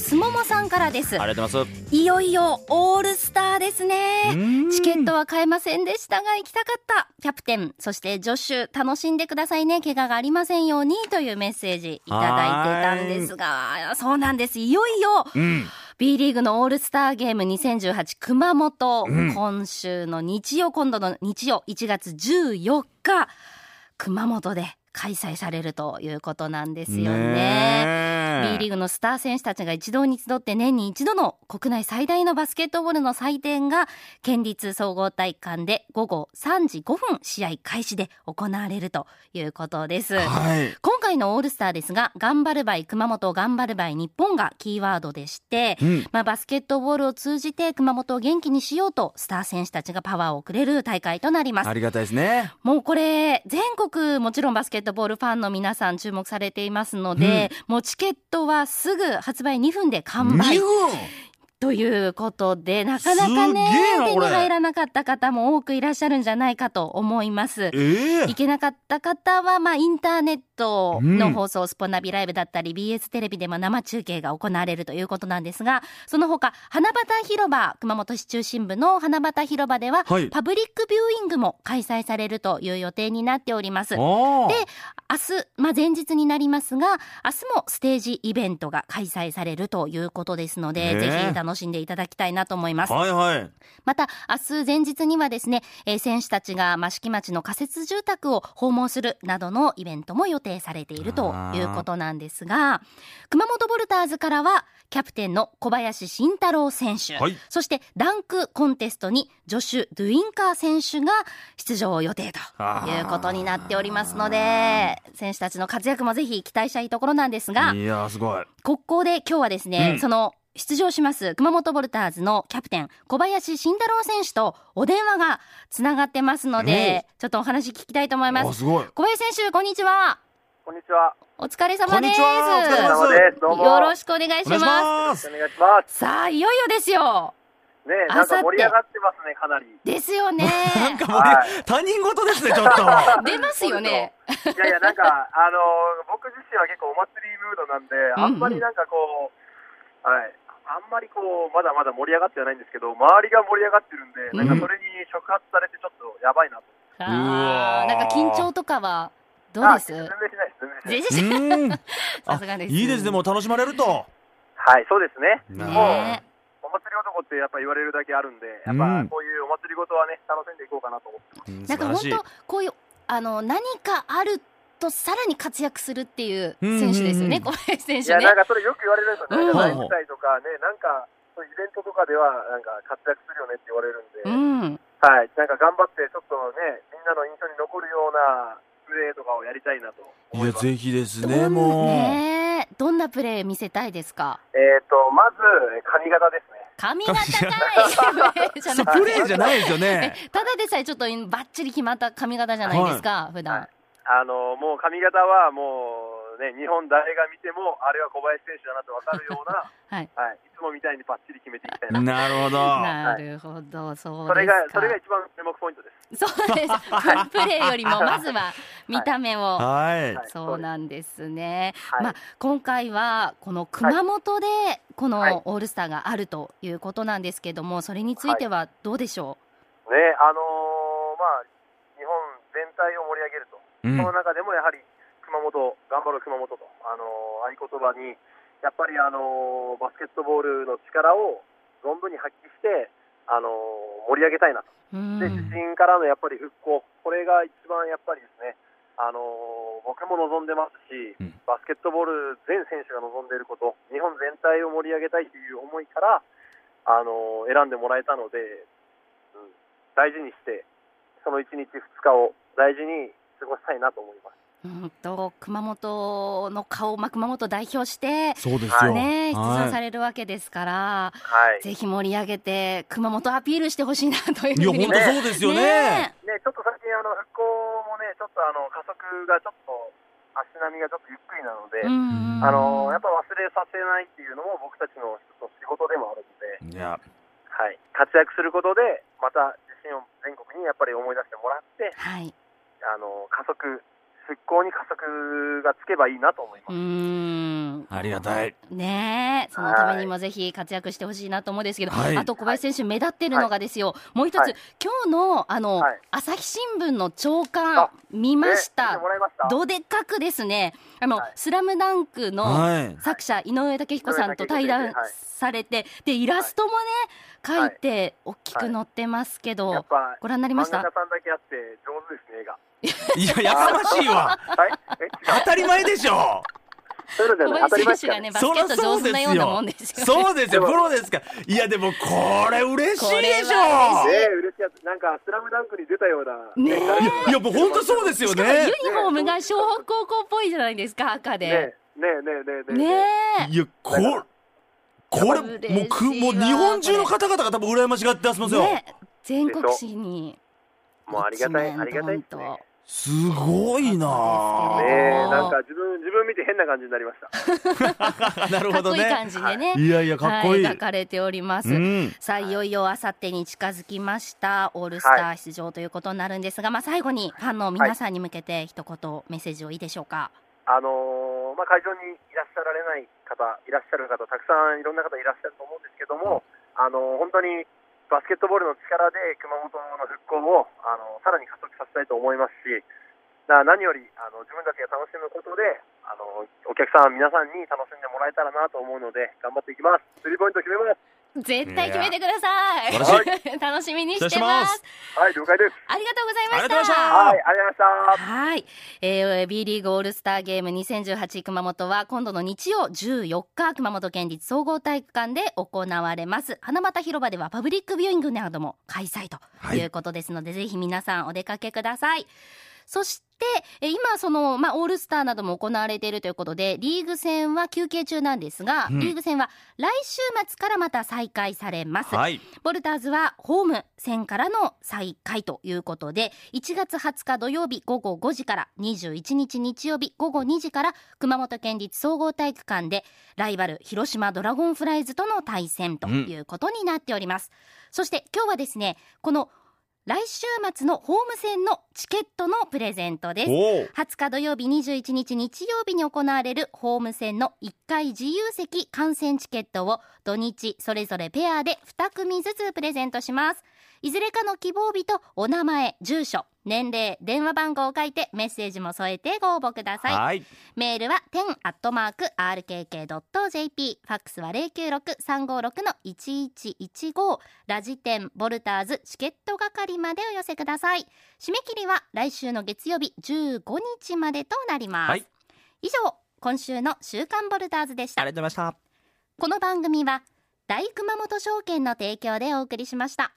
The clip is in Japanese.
すももさんからです。ありがとうございます。いよいよオールスターですね。チケットは買えませんでしたが行きたかったキャプテンそして助手楽しんでくださいね。怪我がありませんようにというメッセージいただいてたんですが。そうなんです。いよいよ、うん。B リーグのオールスターゲーム2018熊本、うん。今週の日曜今度の日曜1月14日熊本で開催されるということなんですよね。B リーグのスター選手たちが一堂に集って年に一度の国内最大のバスケットボールの祭典が県立総合体育館で午後3時5分試合開始で行われるということです。はい今回のオールスターですが、頑張るばい熊本、頑張るばい日本がキーワードでして、うんまあ、バスケットボールを通じて熊本を元気にしようと、スター選手たちがパワーをくれる大会となりますあ。りがたいですねもうこれ、全国もちろんバスケットボールファンの皆さん注目されていますので、もうチケットはすぐ発売2分で完売。2分。ということで、なかなかね手に入らなかった方も多くいらっしゃるんじゃないかと思います。ええ。行けなかった方は、まあ、インターネットの放送、スポナビライブだったり、BS テレビでも生中継が行われるということなんですが、その他、花畑広場、熊本市中心部の花畑広場では、はい。パブリックビューイングも開催されるという予定になっております。で明日、まあ、前日になりますが、明日もステージイベントが開催されるということですので、ねえ。ぜひ楽しんでいただきたいなと思います。はいはい。また、明日前日にはですね、えー選手たちが益城町の仮設住宅を訪問するなどのイベントも予定されているということなんですが、熊本ボルターズからは、キャプテンの小林慎太郎選手、はい。そしてダンクコンテストに助手ドゥインカー選手が出場予定ということになっておりますので、選手たちの活躍もぜひ期待したいところなんですが、いやーすごい。ここで今日はですね、うん。その出場します熊本ボルターズのキャプテン小林慎太郎選手とお電話がつながってますので、ちょっとお話聞きたいと思います。あすごい小林選手、こんにちは。こんにちは。お疲れ様です。こんにちはお疲れ様お疲れ様です。どうも。よろしくお願いしまますお願いします。す。さあ、いよいよですよ。ねえ、なんか盛り上がってますね、かなり。ですよね。なんかもう他人事ですねちょっと 出ますよね。いやいや、なんか、あの僕自身は結構お祭りムードなんで、あんまりなんかこう、はい。あんまりこう、まだまだ盛り上がってはないんですけど、周りが盛り上がってるんで、なんかそれに触発されてちょっとやばいなと。あうわーーなんか緊張とかはどうです？あ全然しないです、全然しないです。全然うん さすがです。いいですねもう楽しまれるとはい、そうですね。なもうねお祭り男ってやっぱ言われるだけあるんで、やっうんぱこういうお祭りごとはね、楽しんでいこうかなと思って。うんなんか本当こういうあの何かあるとさらに活躍するっていううん選手ですよね、うん小林選いや、手ねなん。かそれよく言われるん。ですよね。うんとかね、なんか、そイベントとかでは、なんか活躍するよねって言われるんで、うん、はい。なんか頑張って、ちょっとね、みんなの印象に残るようなプレーとかをやりたいなと。思います。いやぜひですねもう。どんなプレー見せたいですか？えっ、と、まず、髪型ですね。髪型かいプレーじゃないですよね。えただでさえちょっとバッチリ決まった髪型じゃないですか、普段、あの、もう髪型はもう、ね、日本誰が見ても、あれは小林選手だなと分かるような、はい。はい。いつもみたいにバッチリ決めていきたいな。なるほど。なるほど、そうですか。それが、それが一番注目ポイントです。そうですプレーよりも まずは見た目を、はい。はい。そうなんですね。はい。まあ、今回はこの熊本でこはい。のオールスターがあるということなんですけども、それについてはどうでしょね、あのーまあ、日本全体を盛り上げると。うんその中でもやはり熊本、頑張る熊本と、あのー合言葉に、やっぱり、あのーバスケットボールの力を存分に発揮して、あのー盛り上げたいなと。う。うんで、地震からのやっぱり復興、これが一番やっぱりですね、あのー僕も望んでますし、うんバスケットボール全選手が望んでいること、日本全体を盛り上げたいという思いから、あのー選んでもらえたので、うん、大事にして、その1日2日を大事に過ごしたいなと思います。うんと熊本の顔、まあ、熊本を代表して、そうですよ。ね、出場さはれるわけですから、はい。ぜひ盛り上げて熊本アピールしてほしいなといういいやふうに本当そうですよね。ね。ね、ちょっと最近あの復興もね、ちょっとあの加速がちょっと足並みがちょっとゆっくりなので、うんあのやっぱ忘れさせないっていうのも僕たちの仕事でもあるので、いや。はい、活躍することでまた自信を全国にやっぱり思い出してもらって、はいあの加速す復興に加速がつけばいいなと思います。うーん。ありがたい。ねえそのためにもぜひ活躍してほしいなと思うんですけど、はい。あと小林選手目立ってるのがですよ、もう一つ、はい今日のあの、はい。朝日新聞の朝刊あ見ました。てもらいました？どでかくですね。あの、はい。スラムダンクのはい。作者井上武彦さんと対談されてでイラストもね、書いて大きく載ってますけど、やっぱご覧になりま漫した？画家さんだけあって上手ですね、絵が。いや、やかましいわ。当たり前でしょ。そういうのじゃ小ない当たり前林選手ですかねがねバスケット上手なようなもんです。そうですよ、プロですから。いや、でも、これ嬉しいでしょ。ねえ、嬉しいやつ。なんか、スラムダンクに出たような。ねえいや、もう本当そうですよしかもユね。ニフォームが湘北高校っぽいじゃないですか赤ねえ、で。ねえ、ねえ、ねえ、ねえ。いや、これ、これ、もうく、もう日本中の方々が多分羨ましがってますよ。ね全国紙に。もうありがたい、ありがたいですごいなねなんか自分、自分見て変な感じになりました。なるかっこいいほどね。感じでね。いやいや、かっこいい。は描かれております。うん。さあいよいよあさってに近づきましたオールスター出場ということになるんですが、まあ最後にファンの皆さんに向けて一言メッセージをいいでしょうか。あのーまあ、会場にいらっしゃられない方、いらっしゃる方、たくさんいろんな方いらっしゃると思うんですけども、あのー本当にバスケットボールの力で熊本の復興を、あのーさらに加速させたいと思いますし、だ何よりあの自分たちが楽しむことで、あのお客さん、皆さんに楽しんでもらえたらなと思うので、頑張っていきます。スリーポイント決めます。絶対決めてください。い 楽しみにしてまますす。はい、了解です。ありがとうございましたた。はい、ありがとうございました。はい、えー、B リーグオールスターゲーム2018熊本は今度の日曜14日熊本県立総合体育館で行われます花俣広場ではパブリックビューイングなども開催ということですので、ぜひ皆さんお出かけくださいそしてえー今その、まあ、オールスターなども行われているということでリーグ戦は休憩中なんですが、うん。リーグ戦は来週末からまた再開されます、はい。ボルターズはホーム戦からの再開ということで1月20日土曜日午後5時から21日日曜日午後2時から熊本県立総合体育館でライバル広島ドラゴンフライズとの対戦ということになっております、そして今日はですねこの来週末のホーム戦のチケットのプレゼントですおお。20日土曜日21日日曜日に行われるホーム戦の1回自由席観戦チケットを土日それぞれペアで2組ずつプレゼントしますいずれかの希望日とお名前住所年齢電話番号を書いてメッセージも添えてご応募ください。はい。メールは ten.rkk.jp ファックスは096-356-1115ラジテンボルターズチケット係までお寄せください。締め切りは来週の月曜日15日までとなります、はい。以上今週の週刊ボルターズでした。ありがとうございました。この番組は大熊本証券の提供でお送りしました